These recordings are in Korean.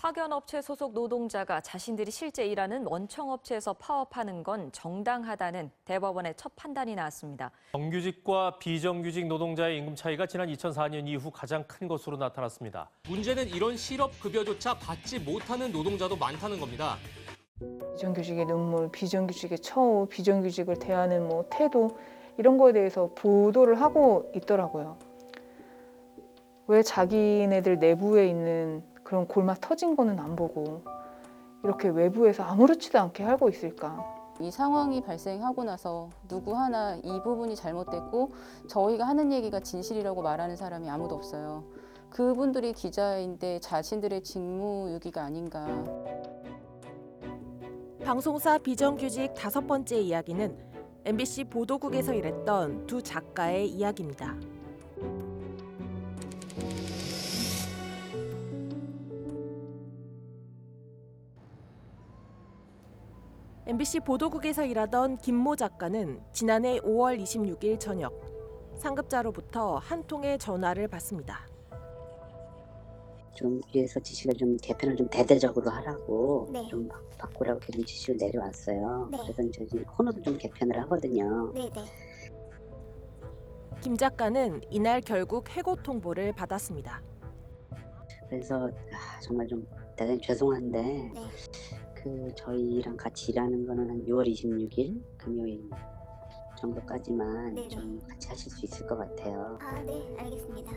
파견업체 소속 노동자가 자신들이 실제 일하는 원청업체에서 파업하는 건 정당하다는 대법원의 첫 판단이 나왔습니다. 정규직과 비정규직 노동자의 임금 차이가 지난 2004년 이후 가장 큰 것으로 나타났습니다. 문제는 이런 실업급여조차 받지 못하는 노동자도 많다는 겁니다. 비정규직의 눈물, 비정규직의 처우, 비정규직을 대하는 뭐 태도 이런 거에 대해서 보도를 하고 있더라고요. 왜 자기네들 내부에 있는 그런 골마 터진 거는 안 보고 이렇게 외부에서 아무렇지도 않게 하고 있을까? 이 상황이 발생하고 나서 누구 하나 이 부분이 잘못됐고 저희가 하는 얘기가 진실이라고 말하는 사람이 아무도 없어요. 그분들이 기자인데 자신들의 직무유기가 아닌가. 방송사 비정규직 다섯 번째 이야기는 MBC 보도국에서 일했던 두 작가의 이야기입니다. MBC 보도국에서 일하던 김모 작가는 지난해 5월 26일 저녁 상급자로부터 한 통의 전화를 받습니다. 좀 위에서 지시를 좀 개편을 좀 대대적으로 하라고 네. 좀 바- 바꾸라고 좀 지시를 내려왔어요. 네. 그래서 이제 지금 코너도 좀 개편을 하거든요. 네네. 김 작가는 이날 결국 해고 통보를 받았습니다. 그래서 아, 정말 좀 대단히 죄송한데 네. 그 저희랑 같이 일하는 거는 한 6월 26일 금요일 정도까지만 네네. 좀 같이 하실 수 있을 것 같아요. 아, 네, 알겠습니다.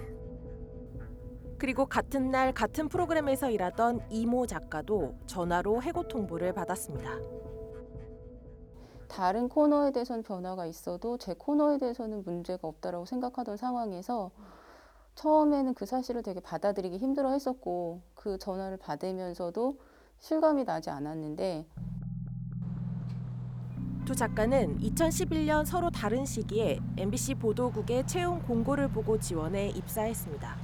그리고 같은 날 같은 프로그램에서 일하던 이모 작가도 전화로 해고 통보를 받았습니다. 다른 코너에 대해서는 변화가 있어도 제 코너에 대해서는 문제가 없다라고 생각하던 상황에서 처음에는 그 사실을 되게 받아들이기 힘들어 했었고 그 전화를 받으면서도 실감이 나지 않았는데 두 작가는 2011년 서로 다른 시기에 MBC 보도국의 채용 공고를 보고 지원해 입사했습니다.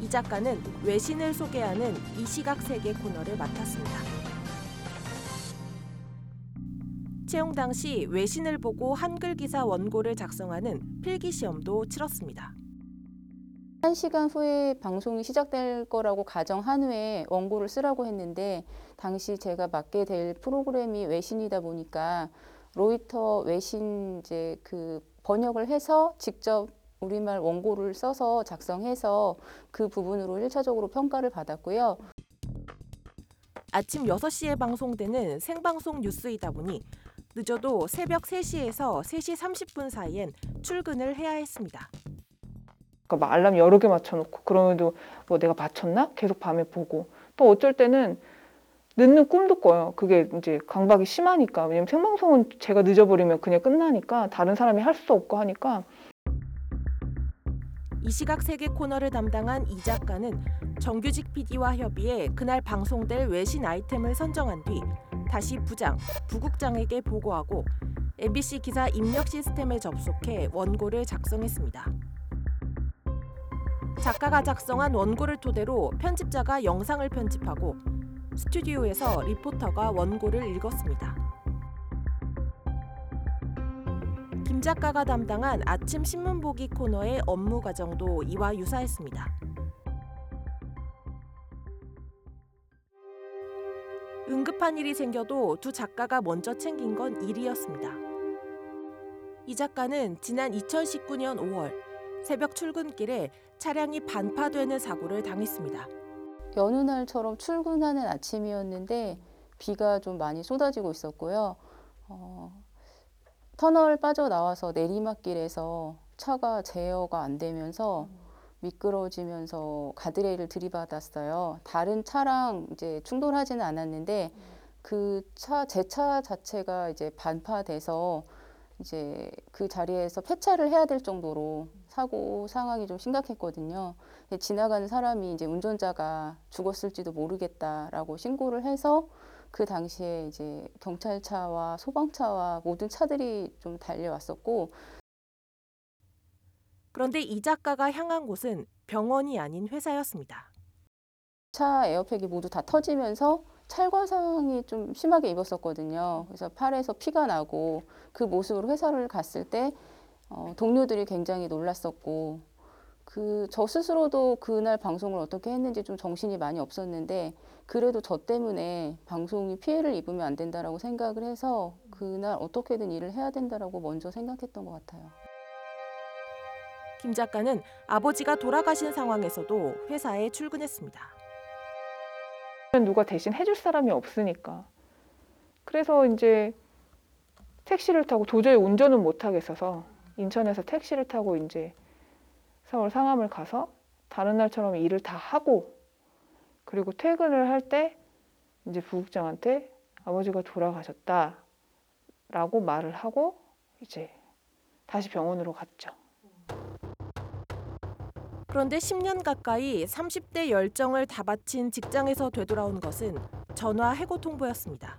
이 작가는 외신을 소개하는 이 시각 세계 코너를 맡았습니다. 채용 당시 외신을 보고 한글 기사 원고를 작성하는 필기 시험도 치렀습니다. 한 시간 후에 방송이 시작될 거라고 가정한 후에 원고를 쓰라고 했는데 당시 제가 맡게 될 프로그램이 외신이다 보니까 로이터 외신 이제 그 번역을 해서 직접 우리말 원고를 써서 작성해서 그 부분으로 일차적으로 평가를 받았고요. 아침 6시에 방송되는 생방송 뉴스이다 보니 늦어도 새벽 3시에서 3시 30분 사이엔 출근을 해야 했습니다. 그러니까 막 알람 여러 개 맞춰놓고 그럼에도 뭐 내가 맞췄나? 계속 밤에 보고 또 어쩔 때는 늦는 꿈도 꿔요. 그게 이제 강박이 심하니까 왜냐면 생방송은 제가 늦어버리면 그냥 끝나니까 다른 사람이 할 수 없고 하니까 이 시각 세계 코너를 담당한 이 작가는 정규직 PD와 협의해 그날 방송될 외신 아이템을 선정한 뒤 다시 부장, 부국장에게 보고하고 MBC 기사 입력 시스템에 접속해 원고를 작성했습니다. 작가가 작성한 원고를 토대로 편집자가 영상을 편집하고 스튜디오에서 리포터가 원고를 읽었습니다. 김 작가가 담당한 아침 신문 보기 코너의 업무 과정도 이와 유사했습니다. 응급한 일이 생겨도 두 작가가 먼저 챙긴 건 일이었습니다. 이 작가는 지난 2019년 5월 새벽 출근길에 차량이 반파되는 사고를 당했습니다. 여느 날처럼 출근하는 아침이었는데 비가 좀 많이 쏟아지고 있었고요. 어, 터널 빠져나와서 내리막길에서 차가 제어가 안 되면서 미끄러지면서 가드레일을 들이받았어요. 다른 차랑 이제 충돌하지는 않았는데 그 차, 제 차 자체가 이제 반파돼서 이제 그 자리에서 폐차를 해야 될 정도로 사고 상황이 좀 심각했거든요. 지나가는 사람이 이제 운전자가 죽었을지도 모르겠다라고 신고를 해서 그 당시에 이제 경찰차와 소방차와 모든 차들이 좀 달려왔었고 그런데 이 작가가 향한 곳은 병원이 아닌 회사였습니다. 차 에어백이 모두 다 터지면서 찰과상이 좀 심하게 입었었거든요. 그래서 팔에서 피가 나고 그 모습으로 회사를 갔을 때 어, 동료들이 굉장히 놀랐었고 그 저 스스로도 그날 방송을 어떻게 했는지 좀 정신이 많이 없었는데 그래도 저 때문에 방송이 피해를 입으면 안 된다라고 생각을 해서 그날 어떻게든 일을 해야 된다라고 먼저 생각했던 것 같아요. 김 작가는 아버지가 돌아가신 상황에서도 회사에 출근했습니다. 누가 대신 해줄 사람이 없으니까. 그래서 이제 택시를 타고 도저히 운전은 못 하겠어서 인천에서 택시를 타고 이제 서울 상암을 가서 다른 날처럼 일을 다 하고 그리고 퇴근을 할 때 이제 부국장한테 아버지가 돌아가셨다 라고 말을 하고 이제 다시 병원으로 갔죠. 그런데 10년 가까이 30대 열정을 다 바친 직장에서 되돌아온 것은 전화 해고 통보였습니다.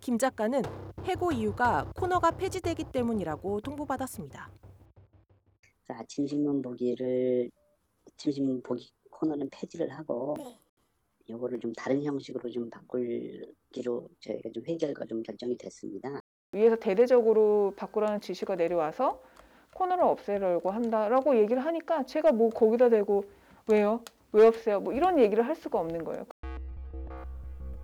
김 작가는 해고 이유가 코너가 폐지되기 때문이라고 통보받았습니다. 아침 신문 보기를 아침 신문 보기 코너는 폐지를 하고 요거를 좀 다른 형식으로 좀 바꿀기로 저희가 좀 회결과 좀 결정이 됐습니다. 위에서 대대적으로 바꾸라는 지시가 내려와서 코너를 없애려고 한다라고 얘기를 하니까 제가 뭐 거기다 대고 왜요? 왜 없애요? 뭐 이런 얘기를 할 수가 없는 거예요.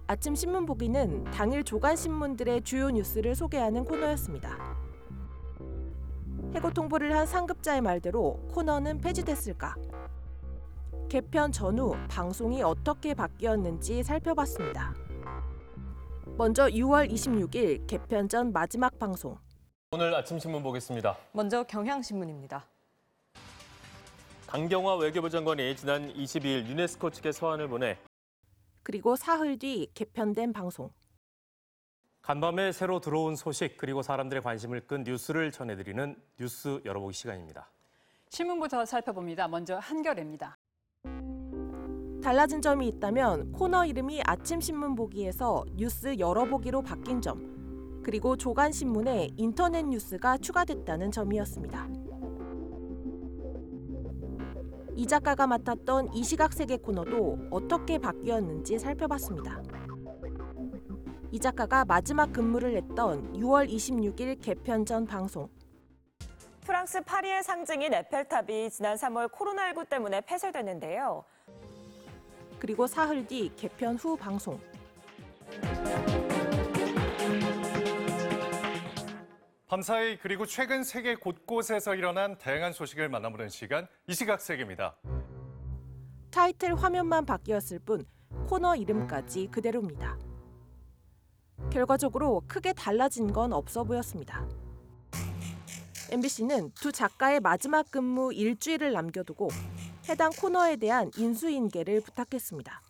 아침 신문 보기는 당일 조간 신문들의 주요 뉴스를 소개하는 코너였습니다. 해고 통보를 한 상급자의 말대로 코너는 폐지됐을까? 개편 전후 방송이 어떻게 바뀌었는지 살펴봤습니다. 먼저 6월 26일 개편 전 마지막 방송. 오늘 아침 신문 보겠습니다. 먼저 경향신문입니다. 강경화 외교부 장관이 지난 22일 유네스코 측에 서한을 보내 그리고 사흘 뒤 개편된 방송. 간밤에 새로 들어온 소식 그리고 사람들의 관심을 끈 뉴스를 전해드리는 뉴스 열어보기 시간입니다. 신문부터 살펴봅니다. 먼저 한겨레입니다. 달라진 점이 있다면 코너 이름이 아침 신문 보기에서 뉴스 열어보기로 바뀐 점, 그리고 조간 신문에 인터넷 뉴스가 추가됐다는 점이었습니다. 이 작가가 맡았던 이 시각 세계 코너도 어떻게 바뀌었는지 살펴봤습니다. 이 작가가 마지막 근무를 했던 6월 26일 개편 전 방송. 프랑스 파리의 상징인 에펠탑이 지난 3월 코로나19 때문에 폐쇄됐는데요. 그리고 사흘 뒤 개편 후 방송. 밤사이 그리고 최근 세계 곳곳에서 일어난 다양한 소식을 만나보는 시간 이 시각 세계입니다. 타이틀 화면만 바뀌었을 뿐 코너 이름까지 그대로입니다. 결과적으로 크게 달라진 건 없어 보였습니다. MBC는 두 작가의 마지막 근무 일주일을 남겨두고 해당 코너에 대한 인수인계를 부탁했습니다.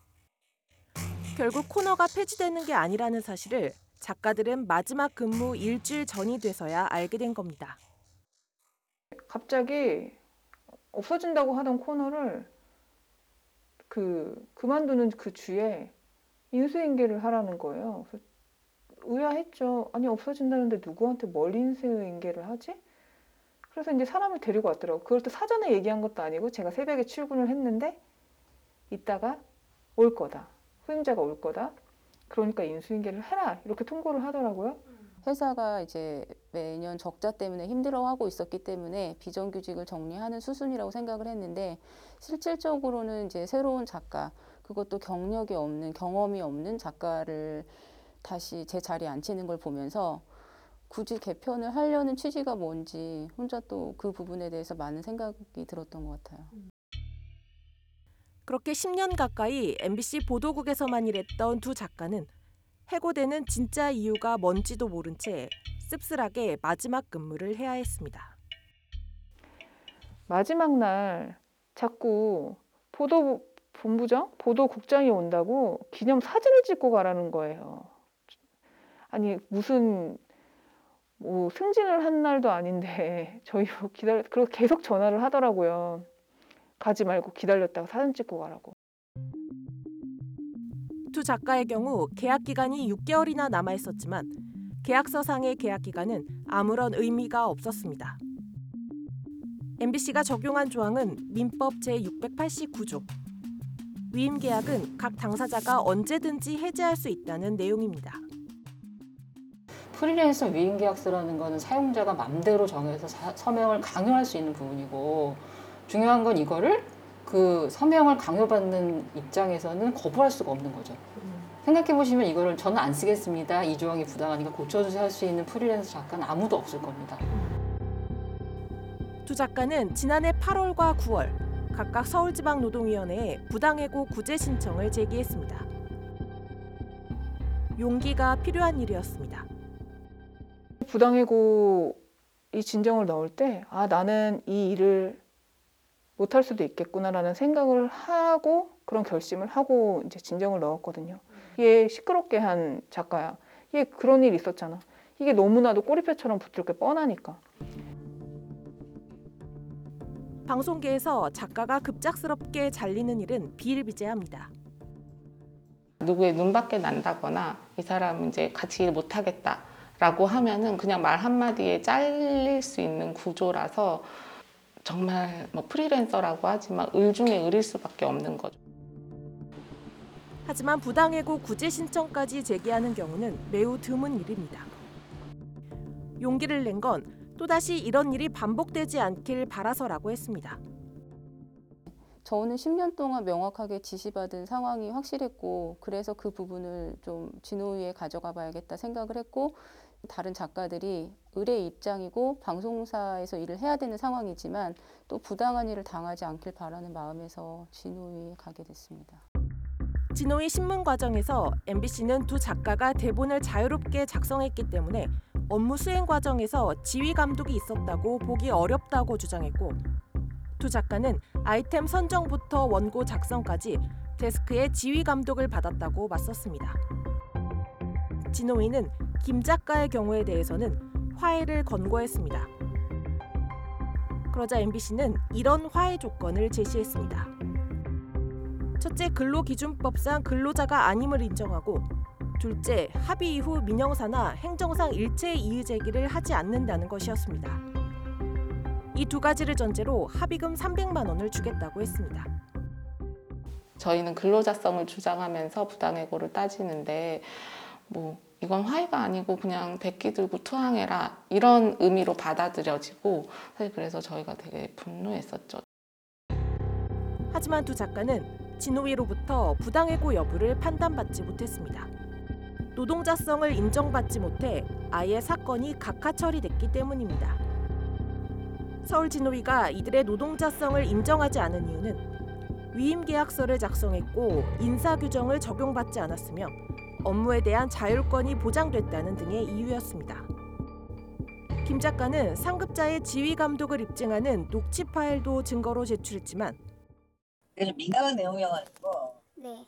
결국 코너가 폐지되는 게 아니라는 사실을 작가들은 마지막 근무 일주일 전이 돼서야 알게 된 겁니다. 갑자기 없어진다고 하던 코너를 그 그만두는 그 주에 인수인계를 하라는 거예요. 그래서 의아했죠. 아니 없어진다는데 누구한테 뭘 인수인계를 하지? 그래서 이제 사람을 데리고 왔더라고. 그걸 또 사전에 얘기한 것도 아니고 제가 새벽에 출근을 했는데 이따가 올 거다. 후임자가 올 거다. 그러니까 인수인계를 해라. 이렇게 통보를 하더라고요. 회사가 이제 매년 적자 때문에 힘들어하고 있었기 때문에 비정규직을 정리하는 수순이라고 생각을 했는데 실질적으로는 이제 새로운 작가 그것도 경력이 없는 경험이 없는 작가를 다시 제 자리에 앉히는 걸 보면서 굳이 개편을 하려는 취지가 뭔지 혼자 또 그 부분에 대해서 많은 생각이 들었던 것 같아요. 그렇게 10년 가까이 MBC 보도국에서만 일했던 두 작가는 해고되는 진짜 이유가 뭔지도 모른 채 씁쓸하게 마지막 근무를 해야 했습니다. 마지막 날 자꾸 보도 본부장, 보도국장이 온다고 기념 사진을 찍고 가라는 거예요. 아니 무슨 뭐 승진을 한 날도 아닌데 저희 기다려 그리고 계속 전화를 하더라고요. 가지 말고 기다렸다가 사진 찍고 가라고. 두 작가의 경우 계약 기간이 6개월이나 남아 있었지만 계약서상의 계약 기간은 아무런 의미가 없었습니다. MBC가 적용한 조항은 민법 제689조. 위임 계약은 각 당사자가 언제든지 해지할 수 있다는 내용입니다. 프리랜서 위임 계약서라는 거는 사용자가 맘대로 정해서 사- 서명을 강요할 수 있는 부분이고 중요한 건 이거를 그 서명을 강요받는 입장에서는 거부할 수가 없는 거죠. 생각해 보시면 이거를 저는 안 쓰겠습니다. 이 조항이 부당하니까 고쳐주세요 할 수 있는 프리랜서 작가는 아무도 없을 겁니다. 두 작가는 지난해 8월과 9월 각각 서울지방노동위원회에 부당해고 구제 신청을 제기했습니다. 용기가 필요한 일이었습니다. 부당해고 이 진정을 넣을 때, 아, 나는 이 일을 못할 수도 있겠구나라는 생각을 하고 그런 결심을 하고 이제 진정을 넣었거든요. 얘 시끄럽게 한 작가야. 얘 그런 일 있었잖아. 이게 너무나도 꼬리표처럼 붙을 게 뻔하니까. 방송계에서 작가가 급작스럽게 잘리는 일은 비일비재합니다. 누구의 눈밖에 난다거나 이 사람은 이제 같이 일 못하겠다라고 하면은 그냥 말 한마디에 잘릴 수 있는 구조라서 정말 뭐 프리랜서라고 하지만 을 중에 을일 수밖에 없는 거죠. 하지만 부당해고 구제 신청까지 제기하는 경우는 매우 드문 일입니다. 용기를 낸 건 또다시 이런 일이 반복되지 않길 바라서라고 했습니다. 저는 10년 동안 명확하게 지시받은 상황이 확실했고 그래서 그 부분을 좀 진호위에 가져가 봐야겠다 생각을 했고 다른 작가들이 을의 입장이고 방송사에서 일을 해야 되는 상황이지만 또 부당한 일을 당하지 않길 바라는 마음에서 진호위에 가게 됐습니다. 진호위 신문 과정에서 MBC는 두 작가가 대본을 자유롭게 작성했기 때문에 업무 수행 과정에서 지휘 감독이 있었다고 보기 어렵다고 주장했고 두 작가는 아이템 선정부터 원고 작성까지 데스크의 지휘 감독을 받았다고 맞섰습니다. 진호위는 김 작가의 경우에 대해서는 화해를 권고했습니다. 그러자 MBC는 이런 화해 조건을 제시했습니다. 첫째, 근로기준법상 근로자가 아님을 인정하고 둘째, 합의 이후 민형사나 행정상 일체 이의 제기를 하지 않는다는 것이었습니다. 이 두 가지를 전제로 합의금 300만 원을 주겠다고 했습니다. 저희는 근로자성을 주장하면서 부당해고를 따지는데 뭐 이건 화해가 아니고 그냥 백기 들고 투항해라 이런 의미로 받아들여지고 사실 그래서 저희가 되게 분노했었죠. 하지만 두 작가는 진호위로부터 부당해고 여부를 판단받지 못했습니다. 노동자성을 인정받지 못해 아예 사건이 각하 처리됐기 때문입니다. 서울 진호위가 이들의 노동자성을 인정하지 않은 이유는 위임 계약서를 작성했고 인사 규정을 적용받지 않았으며 업무에 대한 자율권이 보장됐다는 등의 이유였습니다. 김 작가는 상급자의 지휘 감독을 입증하는 녹취 파일도 증거로 제출했지만 좀 민감한 내용이어가지고 네.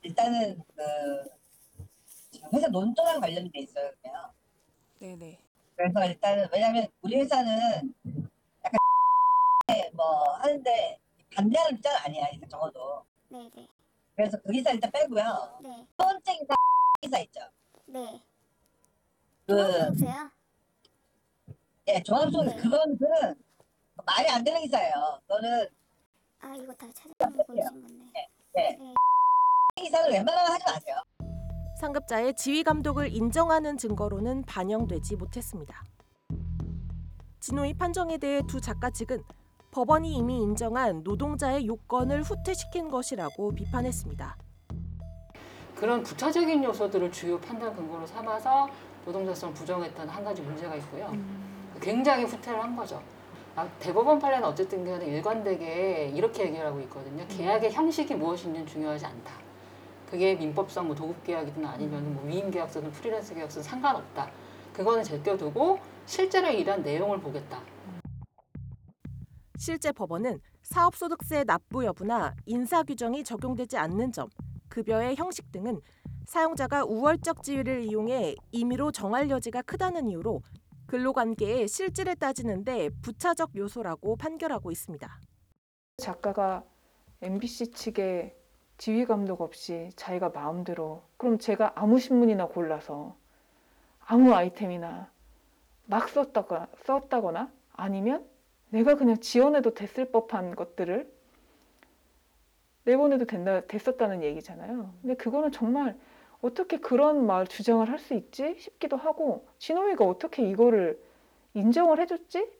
일단은 그 회사 논조랑 관련돼 있어요. 그냥. 네네. 그래서 일단은 왜냐하면 우리 회사는 약간 뭐 하는데 반대하는 입장은 아니야. 적어도. 네네. 그래서 그 기사 일단 빼고요. 네. 첫 번째 기사 기사 있죠. 네. 그 보세요. 예, 종합소득 네. 그건 그는 말이 안 되는 기사예요. 그거는 아 이거 다 찾아보고 있는 건데. 네. 네. 기사를 웬만하면 하지 마세요. 상급자의 지휘 감독을 인정하는 증거로는 반영되지 못했습니다. 진호의 판정에 대해 두 작가 측은 법원이 이미 인정한 노동자의 요건을 후퇴시킨 것이라고 비판했습니다. 그런 부차적인 요소들을 주요 판단 근거로 삼아서 노동자성을 부정했다는 한 가지 문제가 있고요. 굉장히 후퇴를 한 거죠. 아, 대법원 판례는 어쨌든 간에 일관되게 이렇게 얘기하고 있거든요. 계약의 형식이 무엇인지는 중요하지 않다. 그게 민법상 뭐 도급 계약이든 아니면 뭐 위임 계약서든 프리랜서 계약서든 상관없다. 그거는 제껴두고 실제로 일한 내용을 보겠다. 실제 법원은 사업소득세 납부 여부나 인사 규정이 적용되지 않는 점, 급여의 형식 등은 사용자가 우월적 지위를 이용해 임의로 정할 여지가 크다는 이유로 근로관계의 실질을 따지는데 부차적 요소라고 판결하고 있습니다. 작가가 MBC 측에 지휘 감독 없이 자기가 마음대로 그럼 제가 아무 신문이나 골라서 아무 아이템이나 막 썼다거나, 썼다거나 아니면 내가 그냥 지원해도 됐을 법한 것들을 내보내도 된다, 됐었다는 얘기잖아요. 근데 그거는 정말 어떻게 그런 말 주장을 할 수 있지 싶기도 하고 진호이가 어떻게 이거를 인정을 해줬지?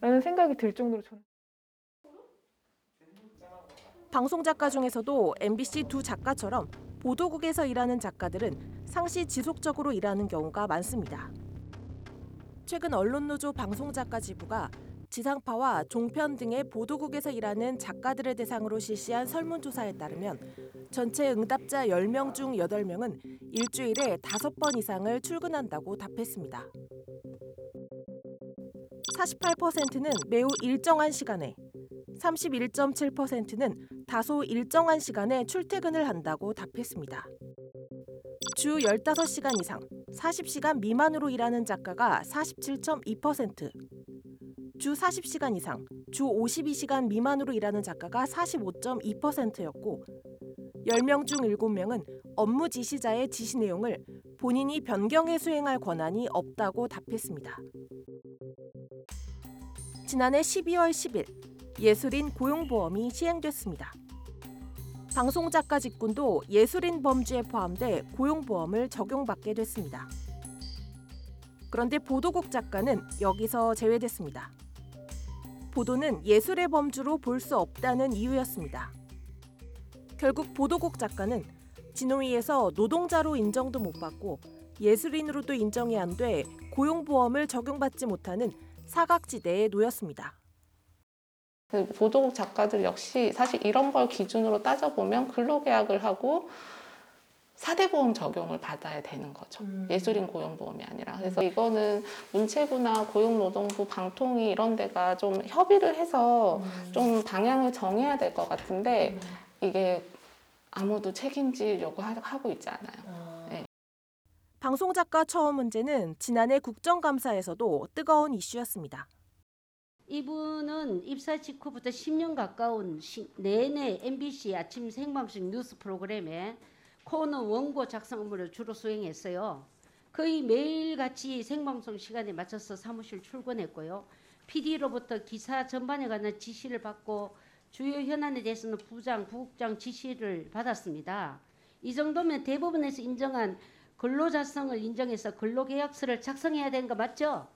라는 생각이 들 정도로 저는 방송 작가 중에서도 MBC 두 작가처럼 보도국에서 일하는 작가들은 상시 지속적으로 일하는 경우가 많습니다. 최근 언론노조 방송작가 지부가 지상파와 종편 등의 보도국에서 일하는 작가들을 대상으로 실시한 설문조사에 따르면 전체 응답자 10명 중 8명은 일주일에 5번 이상을 출근한다고 답했습니다. 48%는 매우 일정한 시간에, 31.7%는 다소 일정한 시간에 출퇴근을 한다고 답했습니다. 주 15시간 이상, 40시간 미만으로 일하는 작가가 47.2%, 주 40시간 이상, 주 52시간 미만으로 일하는 작가가 45.2%였고 10명 중 7명은 업무 지시자의 지시 내용을 본인이 변경해 수행할 권한이 없다고 답했습니다. 지난해 12월 10일 예술인 고용보험이 시행됐습니다. 방송 작가 직군도 예술인 범주에 포함돼 고용보험을 적용받게 됐습니다. 그런데 보도국 작가는 여기서 제외됐습니다. 보도는 예술의 범주로 볼 수 없다는 이유였습니다. 결국 보도국 작가는 진호위에서 노동자로 인정도 못 받고 예술인으로도 인정이 안 돼 고용보험을 적용받지 못하는 사각지대에 놓였습니다. 그 보도국 작가들 역시 사실 이런 걸 기준으로 따져보면 근로계약을 하고 사대 보험 적용을 받아야 되는 거죠. 예술인 고용보험이 아니라. 그래서 이거는 문체부나 고용노동부, 방통위 이런 데가 좀 협의를 해서 좀 방향을 정해야 될 것 같은데 이게 아무도 책임지려고 하- 하고 있지 않아요. 네. 방송작가 처우 문제는 지난해 국정감사에서도 뜨거운 이슈였습니다. 이분은 입사 직후부터 10년 가까운 시, 내내 MBC 아침 생방송 뉴스 프로그램에 코너 원고 작성 업무를 주로 수행했어요. 거의 매일같이 생방송 시간에 맞춰서 사무실 출근했고요. PD로부터 기사 전반에 관한 지시를 받고 주요 현안에 대해서는 부장, 부국장 지시를 받았습니다. 이 정도면 대법원에서 인정한 근로자성을 인정해서 근로계약서를 작성해야 되는 거 맞죠?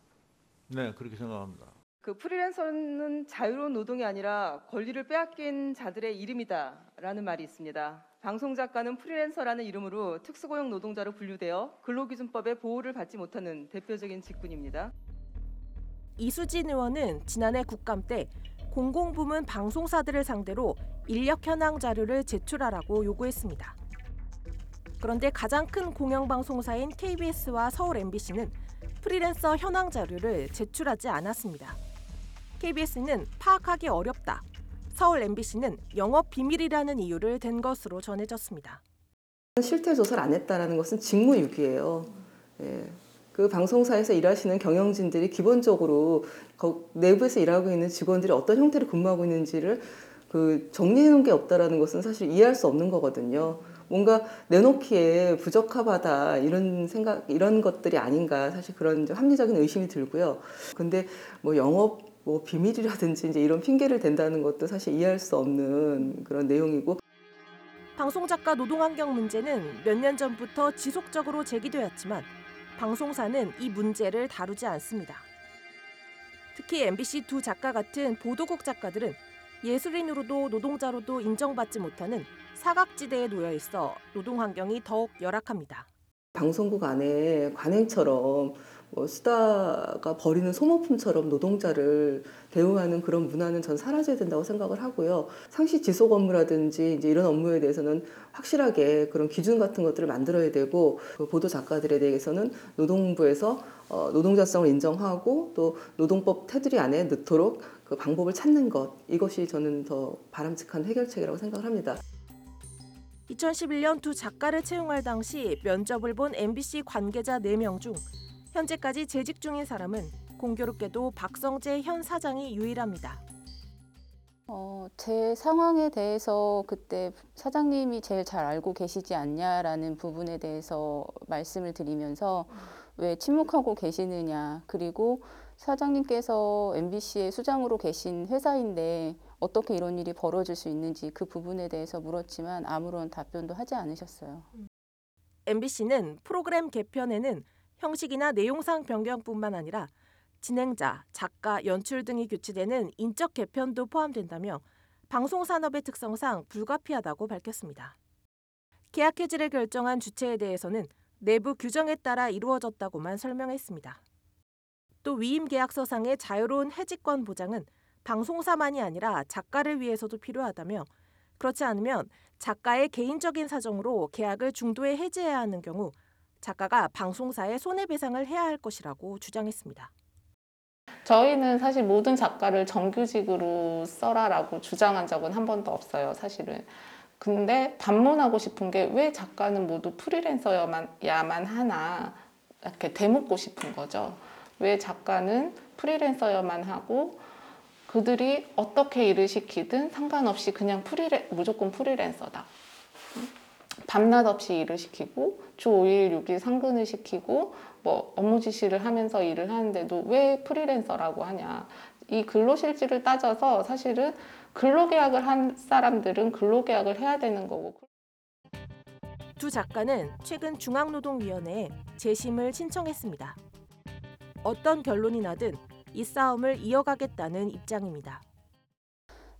네, 그렇게 생각합니다. 그 프리랜서는 자유로운 노동이 아니라 권리를 빼앗긴 자들의 이름이다라는 말이 있습니다. 방송 작가는 프리랜서라는 이름으로 특수고용 노동자로 분류되어 근로기준법의 보호를 받지 못하는 대표적인 직군입니다. 이수진 의원은 지난해 국감 때 공공부문 방송사들을 상대로 인력 현황 자료를 제출하라고 요구했습니다. 그런데 가장 큰 공영방송사인 KBS와 서울 MBC는 프리랜서 현황 자료를 제출하지 않았습니다. KBS는 파악하기 어렵다. 서울 MBC는 영업 비밀이라는 이유를 댄 것으로 전해졌습니다. 실태 조사를 안 했다라는 것은 직무유기예요. 예. 그 방송사에서 일하시는 경영진들이 기본적으로 거- 내부에서 일하고 있는 직원들이 어떤 형태로 근무하고 있는지를 그 정리해 놓은 게 없다라는 것은 사실 이해할 수 없는 거거든요. 뭔가 내놓기에 부적합하다 이런 생각 이런 것들이 아닌가 사실 그런 합리적인 의심이 들고요. 근데 뭐 영업 뭐 비밀이라든지 이제 이런 핑계를 댄다는 것도 사실 이해할 수 없는 그런 내용이고 방송 작가 노동 환경 문제는 몇 년 전부터 지속적으로 제기되었지만 방송사는 이 문제를 다루지 않습니다. 특히 MBC 두 작가 같은 보도국 작가들은 예술인으로도 노동자로도 인정받지 못하는 사각지대에 놓여 있어 노동 환경이 더욱 열악합니다. 방송국 안에 관행처럼 뭐 수다가 버리는 소모품처럼 노동자를 대우하는 그런 문화는 전 사라져야 된다고 생각을 하고요. 상시 지속 업무라든지 이제 이런 업무에 대해서는 확실하게 그런 기준 같은 것들을 만들어야 되고 그 보도 작가들에 대해서는 노동부에서 어, 노동자성을 인정하고 또 노동법 테두리 안에 넣도록 그 방법을 찾는 것 이것이 저는 더 바람직한 해결책이라고 생각을 합니다. 2011년 두 작가를 채용할 당시 면접을 본 MBC 관계자 4명 중 현재까지 재직 중인 사람은 공교롭게도 박성재 현 사장이 유일합니다. 어, 제 상황에 대해서 그때 사장님이 제일 잘 알고 계시지 않냐라는 부분에 대해서 말씀을 드리면서 왜 침묵하고 계시느냐 그리고 사장님께서 MBC의 수장으로 계신 회사인데 어떻게 이런 일이 벌어질 수 있는지 그 부분에 대해서 물었지만 아무런 답변도 하지 않으셨어요. MBC는 프로그램 개편에는 형식이나 내용상 변경뿐만 아니라 진행자, 작가, 연출 등이 교체되는 인적 개편도 포함된다며 방송 산업의 특성상 불가피하다고 밝혔습니다. 계약 해지를 결정한 주체에 대해서는 내부 규정에 따라 이루어졌다고만 설명했습니다. 또 위임 계약서상의 자유로운 해지권 보장은 방송사만이 아니라 작가를 위해서도 필요하다며 그렇지 않으면 작가의 개인적인 사정으로 계약을 중도에 해지해야 하는 경우 작가가 방송사에 손해배상을 해야 할 것이라고 주장했습니다. 저희는 사실 모든 작가를 정규직으로 써라라고 주장한 적은 한 번도 없어요, 사실은. 근데 반문하고 싶은 게 왜 작가는 모두 프리랜서야만 야만 하나 이렇게 되묻고 싶은 거죠. 왜 작가는 프리랜서야만 하고 그들이 어떻게 일을 시키든 상관없이 그냥 프리랜 무조건 프리랜서다. 밤낮 없이 일을 시키고 주 5일 6일 상근을 시키고 뭐 업무 지시를 하면서 일을 하는데도 왜 프리랜서라고 하냐. 이 근로실질을 따져서 사실은 근로계약을 한 사람들은 근로계약을 해야 되는 거고 두 작가는 최근 중앙노동위원회에 재심을 신청했습니다. 어떤 결론이 나든 이 싸움을 이어가겠다는 입장입니다.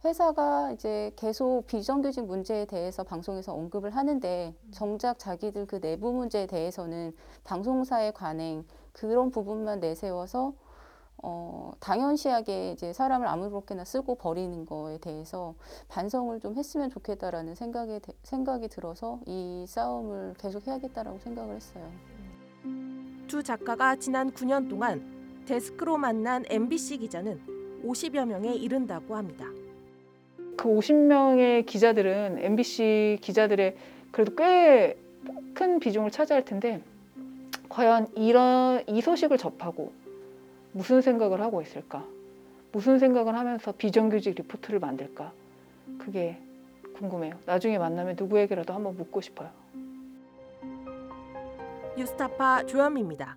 회사가 이제 계속 비정규직 문제에 대해서 방송에서 언급을 하는데 정작 자기들 그 내부 문제에 대해서는 방송사의 관행 그런 부분만 내세워서 어, 당연시하게 이제 사람을 아무렇게나 쓰고 버리는 거에 대해서 반성을 좀 했으면 좋겠다라는 생각에 생각이 들어서 이 싸움을 계속 해야겠다라고 생각을 했어요. 두 작가가 지난 9년 동안 데스크로 만난 MBC 기자는 50여 명에 이른다고 합니다. 그 50명의 기자들은 MBC 기자들의 그래도 꽤 큰 비중을 차지할 텐데 과연 이런 이 소식을 접하고 무슨 생각을 하고 있을까? 무슨 생각을 하면서 비정규직 리포트를 만들까? 그게 궁금해요. 나중에 만나면 누구에게라도 한번 묻고 싶어요. 뉴스타파 조현미입니다.